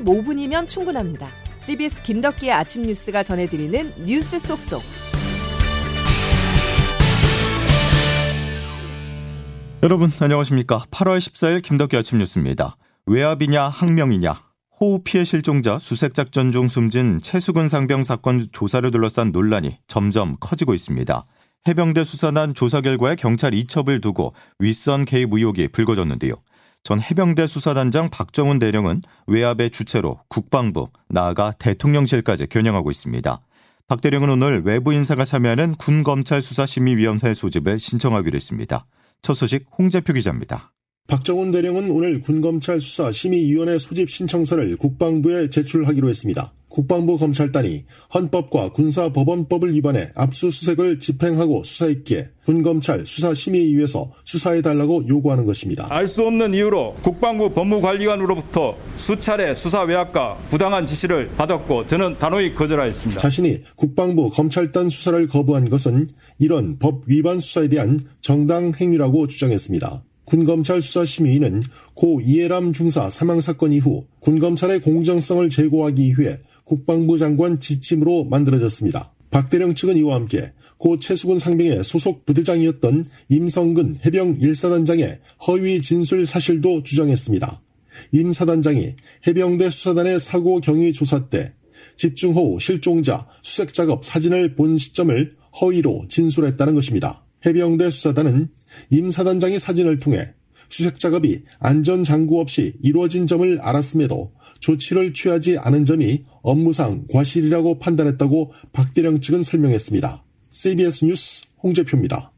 15분이면 충분합니다. CBS 김덕기의 아침 뉴스가 전해드리는 뉴스 속속. 여러분 안녕하십니까? 8월 14일 김덕기 아침 뉴스입니다. 외압이냐 항명이냐 호우 피해 실종자 수색 작전 중 숨진 최수근 상병 사건 조사를 둘러싼 논란이 점점 커지고 있습니다. 해병대 수사단 조사 결과에 경찰 이첩을 두고 윗선 개입 의혹이 불거졌는데요. 전 해병대 수사단장 박정훈 대령은 외압의 주체로 국방부, 나아가 대통령실까지 겨냥하고 있습니다. 박 대령은 오늘 외부 인사가 참여하는 군검찰수사심의위원회 소집을 신청하기로 했습니다. 첫 소식 홍재표 기자입니다. 박정훈 대령은 오늘 군검찰 수사심의위원회 소집 신청서를 국방부에 제출하기로 했습니다. 국방부 검찰단이 헌법과 군사법원법을 위반해 압수수색을 집행하고 수사했기에 군검찰 수사심의위에서 수사해달라고 요구하는 것입니다. 알 수 없는 이유로 국방부 법무관리관으로부터 수차례 수사 외압과 부당한 지시를 받았고 저는 단호히 거절하였습니다. 자신이 국방부 검찰단 수사를 거부한 것은 이런 법 위반 수사에 대한 정당 행위라고 주장했습니다. 군검찰 수사심의위는 고 이해람 중사 사망 사건 이후 군검찰의 공정성을 제고하기 위해 국방부 장관 지침으로 만들어졌습니다. 박대령 측은 이와 함께 고 최수근 상병의 소속 부대장이었던 임성근 해병 1사단장의 허위 진술 사실도 주장했습니다. 임 사단장이 해병대 수사단의 사고 경위 조사 때 집중호우 실종자 수색 작업 사진을 본 시점을 허위로 진술했다는 것입니다. 해병대 수사단은 임 사단장이 사진을 통해 수색 작업이 안전 장구 없이 이루어진 점을 알았음에도 조치를 취하지 않은 점이 업무상 과실이라고 판단했다고 박대령 측은 설명했습니다. CBS 뉴스 홍재표입니다.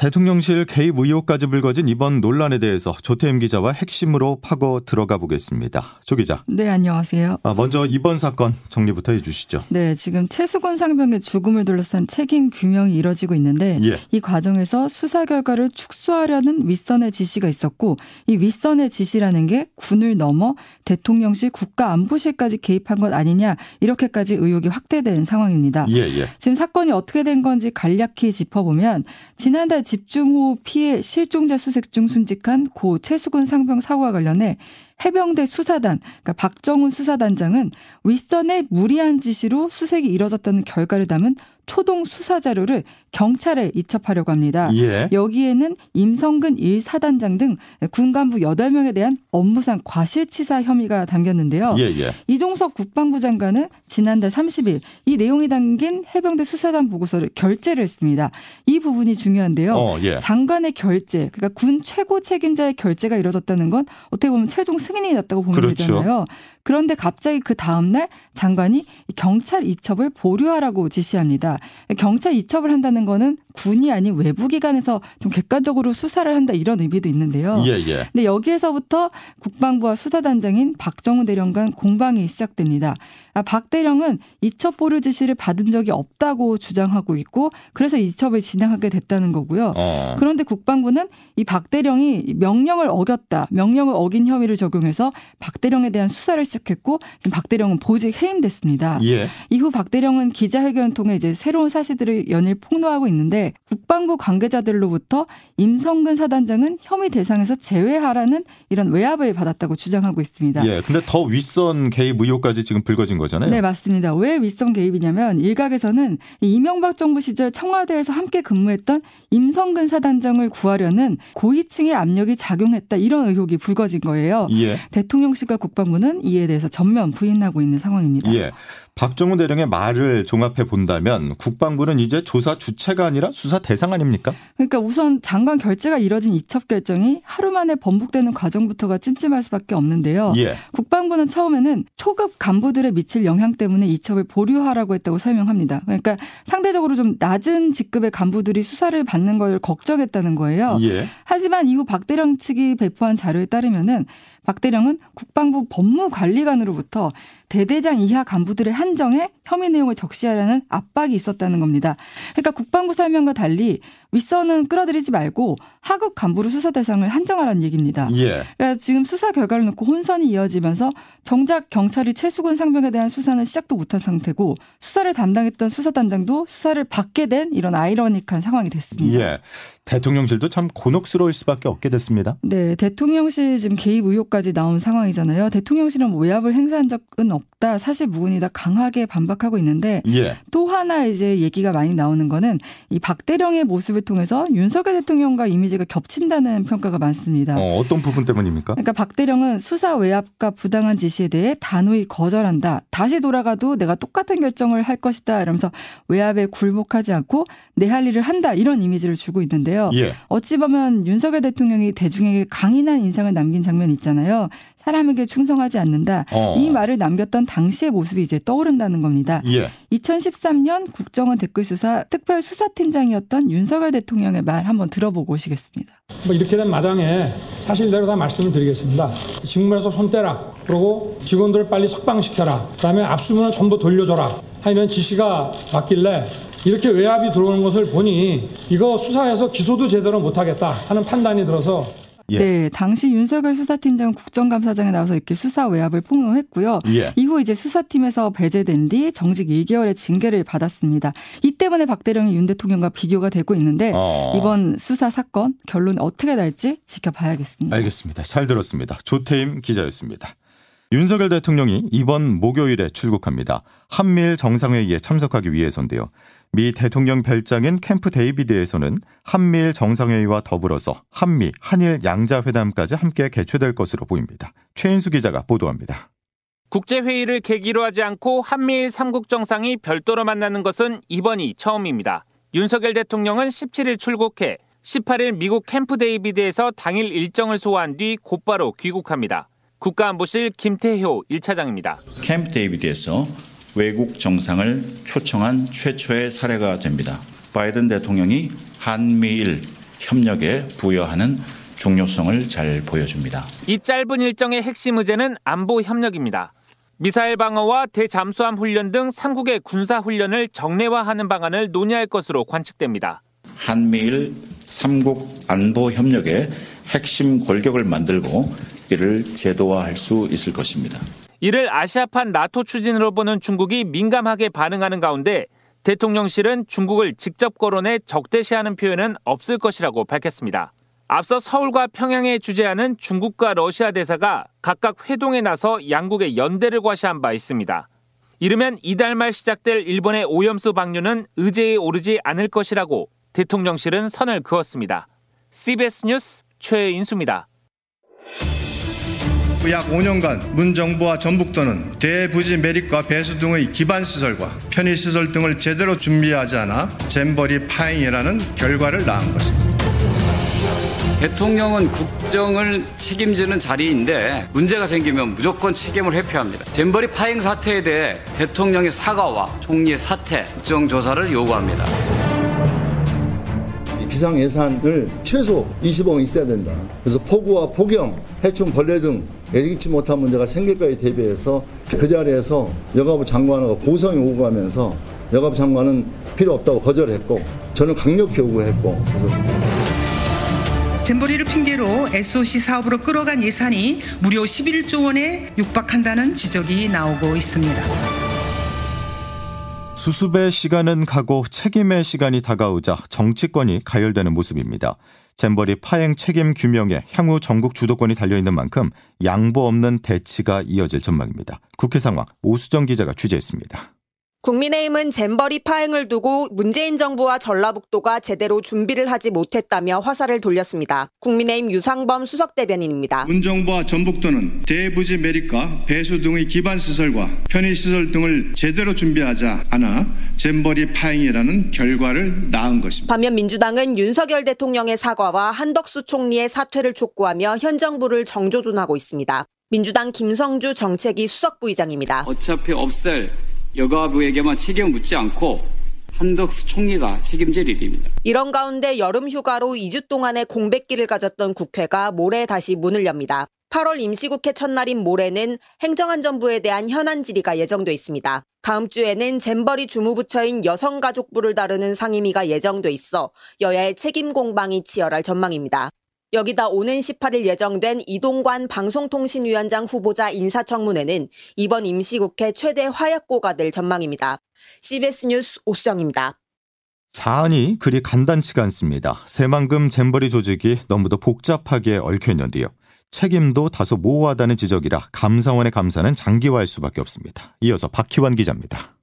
대통령실 개입 의혹까지 불거진 이번 논란에 대해서 조태임 기자와 핵심으로 파고 들어가 보겠습니다. 조 기자. 네, 안녕하세요. 아, 먼저 이번 사건 정리부터 해주시죠. 네, 지금 최수건 상병의 죽음을 둘러싼 책임 규명이 이뤄지고 있는데 예. 이 과정에서 수사 결과를 축소하려는 윗선의 지시가 있었고 이 윗선의 지시라는 게 군을 넘어 대통령실 국가안보실까지 개입한 것 아니냐 이렇게까지 의혹이 확대된 상황입니다. 예, 예. 지금 사건이 어떻게 된 건지 간략히 짚어보면 지난달 집중호우 피해 실종자 수색 중 순직한 고 최수근 상병 사고와 관련해 해병대 수사단, 그러니까 박정훈 수사단장은 윗선의 무리한 지시로 수색이 이뤄졌다는 결과를 담은 초동 수사 자료를 경찰에 이첩하려고 합니다. 예. 여기에는 임성근 1사단장 등 군간부 8명에 대한 업무상 과실치사 혐의가 담겼는데요. 예, 예. 이종석 국방부 장관은 지난달 30일 이 내용이 담긴 해병대 수사단 보고서를 결재를 했습니다. 이 부분이 중요한데요. 어, 예. 장관의 결재, 그러니까 군 최고 책임자의 결재가 이뤄졌다는 건 어떻게 보면 최종 승인이 났다고 보면 그렇죠. 되잖아요. 그런데 갑자기 그 다음날 장관이 경찰 이첩을 보류하라고 지시합니다. 경찰 이첩을 한다는 거는 군이 아닌 외부 기관에서 좀 객관적으로 수사를 한다 이런 의미도 있는데요. 예, 예. 근데 여기에서부터 국방부와 수사단장인 박정우 대령간 공방이 시작됩니다. 아, 박 대령은 이첩 보류 지시를 받은 적이 없다고 주장하고 있고 그래서 이첩을 진행하게 됐다는 거고요. 어. 그런데 국방부는 이 박 대령이 명령을 어겼다, 명령을 어긴 혐의를 적용해서 박 대령에 대한 수사를 시작했고 지금 박 대령은 보직 해임됐습니다. 예. 이후 박 대령은 기자회견을 통해 이제 새 로운 사실들을 연일 폭로하고 있는데 국방부 관계자들로부터 임성근 사단장은 혐의 대상에서 제외하라는 이런 외압을 받았다고 주장하고 있습니다. 예. 근데 더 윗선 개입 의혹까지 지금 불거진 거잖아요. 네, 맞습니다. 왜 윗선 개입이냐면 일각에서는 이명박 정부 시절 청와대에서 함께 근무했던 임성근 사단장을 구하려는 고위층의 압력이 작용했다 이런 의혹이 불거진 거예요. 예. 대통령실과 국방부는 이에 대해서 전면 부인하고 있는 상황입니다. 예. 박정우 대령의 말을 종합해 본다면 국방부는 이제 조사 주체가 아니라 수사 대상 아닙니까? 그러니까 우선 장관 결재가 이뤄진 이첩 결정이 하루 만에 번복되는 과정부터가 찜찜할 수밖에 없는데요. 예. 국방부는 처음에는 초급 간부들의 미칠 영향 때문에 이첩을 보류하라고 했다고 설명합니다. 그러니까 상대적으로 좀 낮은 직급의 간부들이 수사를 받는 걸 걱정했다는 거예요. 예. 하지만 이후 박 대령 측이 배포한 자료에 따르면은 박 대령은 국방부 법무관리관으로부터 대대장 이하 간부들의 한정에 혐의 내용을 적시하라는 압박이 있었다는 겁니다. 그러니까 국방부 설명과 달리 윗선은 끌어들이지 말고 하급 간부로 수사 대상을 한정하라는 얘기입니다. 예. 그러니까 지금 수사 결과를 놓고 혼선이 이어지면서 정작 경찰이 최수근 상병에 대한 수사는 시작도 못한 상태고 수사를 담당했던 수사단장도 수사를 받게 된 이런 아이러니한 상황이 됐습니다. 예. 대통령실도 참 곤혹스러울 수밖에 없게 됐습니다. 네, 대통령실 지금 개입 의혹까지 나온 상황이잖아요. 대통령실은 외압을 행사한 적은 없 다. 사실 무근이다 강하게 반박하고 있는데 예. 또 하나 이제 얘기가 많이 나오는 거는 이 박대령의 모습을 통해서 윤석열 대통령과 이미지가 겹친다는 평가가 많습니다. 어, 떤 부분 때문입니까? 그러니까 박대령은 수사 외압과 부당한 지시에 대해 단호히 거절한다. 다시 돌아가도 내가 똑같은 결정을 할 것이다. 이러면서 외압에 굴복하지 않고 내 할 일을 한다. 이런 이미지를 주고 있는데요. 있는데요. 예. 어찌 보면 윤석열 대통령이 대중에게 강인한 인상을 남긴 장면이 있잖아요. 사람에게 충성하지 않는다. 어. 이 말을 남겼던 당시의 모습이 이제 떠오른다는 겁니다. 예. 2013년 국정원 댓글 수사 특별 수사팀장이었던 윤석열 대통령의 말 한번 들어보고 오시겠습니다. 뭐 이렇게 된 마당에 사실대로 다 말씀을 드리겠습니다. 직무에서 손 떼라. 그리고 직원들을 빨리 석방시켜라. 그다음에 압수문을 전부 돌려줘라. 하는 지시가 왔길래 이렇게 외압이 들어오는 것을 보니 이거 수사해서 기소도 제대로 못하겠다 하는 판단이 들어서 예. 네, 당시 윤석열 수사팀장은 국정감사장에 나와서 이렇게 수사 외압을 폭로했고요. 예. 이후 이제 수사팀에서 배제된 뒤 정직 2개월의 징계를 받았습니다. 이 때문에 박 대령이 윤 대통령과 비교가 되고 있는데 어. 이번 수사 사건 결론이 어떻게 날지 지켜봐야겠습니다. 알겠습니다. 잘 들었습니다. 조태임 기자였습니다. 윤석열 대통령이 이번 목요일에 출국합니다. 한미일 정상회의에 참석하기 위해서인데요. 미 대통령 별장인 캠프 데이비드에서는 한미일 정상회의와 더불어서 한미, 한일 양자회담까지 함께 개최될 것으로 보입니다. 최인수 기자가 보도합니다. 국제회의를 계기로 하지 않고 한미일 3국 정상이 별도로 만나는 것은 이번이 처음입니다. 윤석열 대통령은 17일 출국해 18일 미국 캠프 데이비드에서 당일 일정을 소화한 뒤 곧바로 귀국합니다. 국가안보실 김태효 1차장입니다. 캠프 데이비드에서 외국 정상을 초청한 최초의 사례가 됩니다. 바이든 대통령이 한미일 협력에 부여하는 중요성을 잘 보여줍니다. 이 짧은 일정의 핵심 의제는 안보 협력입니다. 미사일 방어와 대잠수함 훈련 등 3국의 군사 훈련을 정례화하는 방안을 논의할 것으로 관측됩니다. 한미일 3국 안보 협력의 핵심 골격을 만들고 이를 제도화할 수 있을 것입니다. 이를 아시아판 나토 추진으로 보는 중국이 민감하게 반응하는 가운데 대통령실은 중국을 직접 거론해 적대시하는 표현은 없을 것이라고 밝혔습니다. 앞서 서울과 평양에 주재하는 중국과 러시아 대사가 각각 회동에 나서 양국의 연대를 과시한 바 있습니다. 이르면 이달 말 시작될 일본의 오염수 방류는 의제에 오르지 않을 것이라고 대통령실은 선을 그었습니다. CBS 뉴스 최인수입니다. 약 5년간 문 정부와 전북도는 대부지 매립과 배수 등의 기반 시설과 편의 시설 등을 제대로 준비하지 않아 잼버리 파행이라는 결과를 낳은 것입니다. 대통령은 국정을 책임지는 자리인데 문제가 생기면 무조건 책임을 회피합니다. 잼버리 파행 사태에 대해 대통령의 사과와 총리의 사퇴, 국정조사를 요구합니다. 비상 예산을 최소 20억 있어야 된다. 그래서 폭우와 폭염, 해충, 벌레 등 예기치 못한 문제가 생길 거에 대비해서 그 자리에서 여가부 장관과 고성이 오고하면서 여가부 장관은 필요 없다고 거절했고 저는 강력히 요구했고 잼버리를 핑계로 SOC 사업으로 끌어간 예산이 무려 11조 원에 육박한다는 지적이 나오고 있습니다. 수습의 시간은 가고 책임의 시간이 다가오자 정치권이 가열되는 모습입니다. 잼버리 파행 책임 규명에 향후 정국 주도권이 달려있는 만큼 양보 없는 대치가 이어질 전망입니다. 국회 상황 오수정 기자가 취재했습니다. 국민의힘은 잼버리 파행을 두고 문재인 정부와 전라북도가 제대로 준비를 하지 못했다며 화살을 돌렸습니다. 국민의힘 유상범 수석 대변인입니다. 문정부와 전북도는 부지 매립과 배수 등의 기반 시설과 편의 시설 등을 제대로 준비하지 않아 잼버리 파행이라는 결과를 낳은 것입니다. 반면 민주당은 윤석열 대통령의 사과와 한덕수 총리의 사퇴를 촉구하며 현 정부를 정조준하고 있습니다. 민주당 김성주 정책위 수석부의장입니다. 어차피 없앨 여가부에게만 책임을 묻지 않고 한덕수 총리가 책임질 일입니다. 이런 가운데 여름 휴가로 2주 동안의 공백기를 가졌던 국회가 모레 다시 문을 엽니다. 8월 임시국회 첫날인 모레는 행정안전부에 대한 현안 질의가 예정돼 있습니다. 다음 주에는 잼버리 주무부처인 여성가족부를 다루는 상임위가 예정돼 있어 여야의 책임 공방이 치열할 전망입니다. 여기다 오는 18일 예정된 이동관 방송통신위원장 후보자 인사청문회는 이번 임시국회 최대 화약고가 될 전망입니다. CBS 뉴스 오수정입니다. 사안이 그리 간단치가 않습니다. 새만금 잼버리 조직이 너무도 복잡하게 얽혀 있는데요. 책임도 다소 모호하다는 지적이라 감사원의 감사는 장기화할 수밖에 없습니다. 이어서 박희원 기자입니다.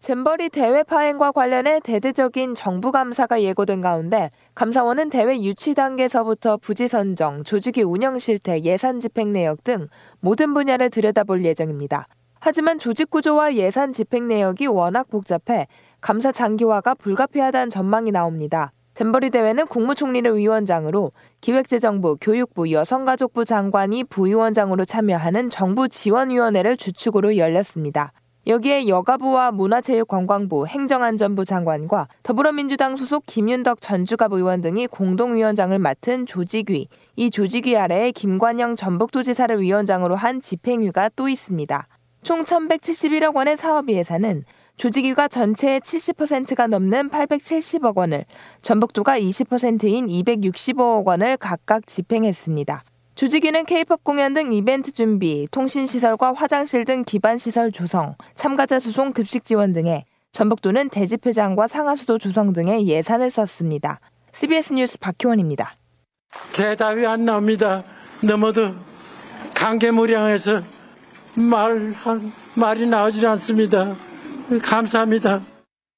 잼버리 대회 파행과 관련해 대대적인 정부 감사가 예고된 가운데 감사원은 대회 유치 단계에서부터 부지 선정, 조직위 운영 실태, 예산 집행 내역 등 모든 분야를 들여다볼 예정입니다. 하지만 조직 구조와 예산 집행 내역이 워낙 복잡해 감사 장기화가 불가피하다는 전망이 나옵니다. 잼버리 대회는 국무총리를 위원장으로 기획재정부, 교육부, 여성가족부 장관이 부위원장으로 참여하는 정부 지원위원회를 주축으로 열렸습니다. 여기에 여가부와 문화체육관광부, 행정안전부 장관과 더불어민주당 소속 김윤덕 전주갑 의원 등이 공동위원장을 맡은 조직위, 이 조직위 아래에 김관영 전북도지사를 위원장으로 한 집행위가 또 있습니다. 총 1171억 원의 사업 예산은 조직위가 전체의 70%가 넘는 870억 원을, 전북도가 20%인 265억 원을 각각 집행했습니다. 조직위는 케이팝 공연 등 이벤트 준비, 통신시설과 화장실 등 기반시설 조성, 참가자 수송 급식 지원 등에 전북도는 대집회장과 상하수도 조성 등의 예산을 썼습니다. CBS 뉴스 박희원입니다. 대답이 안 나옵니다. 너무도 감개무량해서 말, 말이 나오질 않습니다. 감사합니다.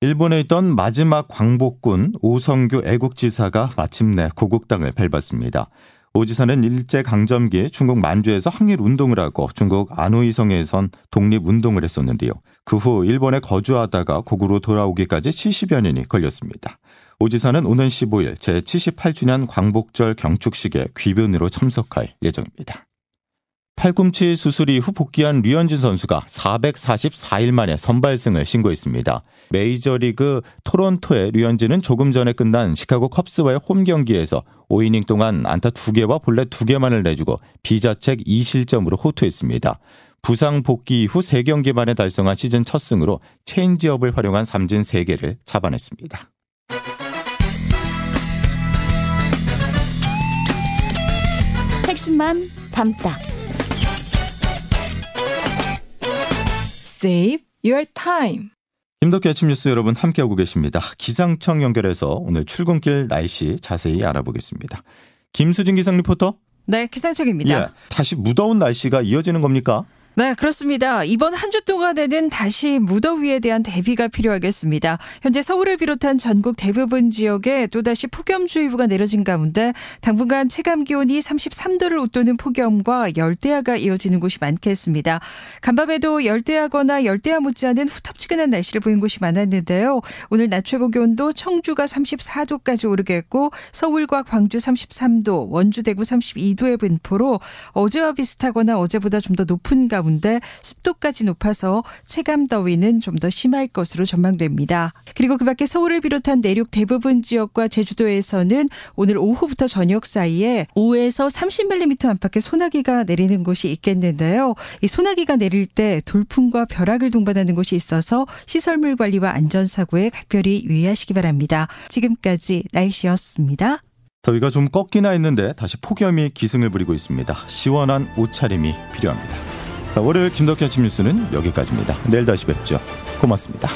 일본에 있던 마지막 광복군 오성규 애국지사가 마침내 고국당을 밟았습니다. 오 지사는 일제 강점기 중국 만주에서 항일 운동을 하고 중국 안후이성에선 독립 운동을 했었는데요. 그 후 일본에 거주하다가 고국으로 돌아오기까지 70여 년이 걸렸습니다. 오 지사는 오는 15일 제78주년 광복절 경축식에 귀변으로 참석할 예정입니다. 팔꿈치 수술 이후 복귀한 류현진 선수가 444일 만에 선발승을 신고했습니다. 메이저리그 토론토의 류현진은 조금 전에 끝난 시카고 컵스와의 홈 경기에서 5이닝 동안 안타 2개와 볼넷 2개만을 내주고 비자책 2실점으로 호투했습니다. 부상 복귀 이후 3경기 만에 달성한 시즌 첫 승으로 체인지업을 활용한 삼진 3개를 잡아냈습니다. 핵심만 담다. Save your time. 김덕기 아침 뉴스 여러분 함께하고 계십니다. 기상청 연결해서 오늘 출근길 날씨 자세히 알아보겠습니다. 김수진 기상 리포터. 네, 기상청입니다. 예, 다시 무더운 날씨가 이어지는 겁니까? 네, 그렇습니다. 이번 한 주 동안에는 다시 무더위에 대한 대비가 필요하겠습니다. 현재 서울을 비롯한 전국 대부분 지역에 또다시 폭염주의보가 내려진 가운데 당분간 체감 기온이 33도를 웃도는 폭염과 열대야가 이어지는 곳이 많겠습니다. 간밤에도 열대야거나 열대야 못지않은 후텁지근한 날씨를 보인 곳이 많았는데요. 오늘 낮 최고 기온도 청주가 34도까지 오르겠고 서울과 광주 33도, 원주 대구 32도의 분포로 어제와 비슷하거나 어제보다 좀 더 높은 가운데 가운데 습도까지 높아서 체감 더위는 좀 더 심할 것으로 전망됩니다. 그리고 그 밖에 서울을 비롯한 내륙 대부분 지역과 제주도에서는 오늘 오후부터 저녁 사이에 5에서 30mm 안팎의 소나기가 내리는 곳이 있겠는데요. 이 소나기가 내릴 때 돌풍과 벼락을 동반하는 곳이 있어서 시설물 관리와 안전사고에 각별히 유의하시기 바랍니다. 지금까지 날씨였습니다. 더위가 좀 꺾이나 했는데 다시 폭염이 기승을 부리고 있습니다. 시원한 옷차림이 필요합니다. 월요일 김덕현 아침 뉴스는 여기까지입니다. 내일 다시 뵙죠. 고맙습니다.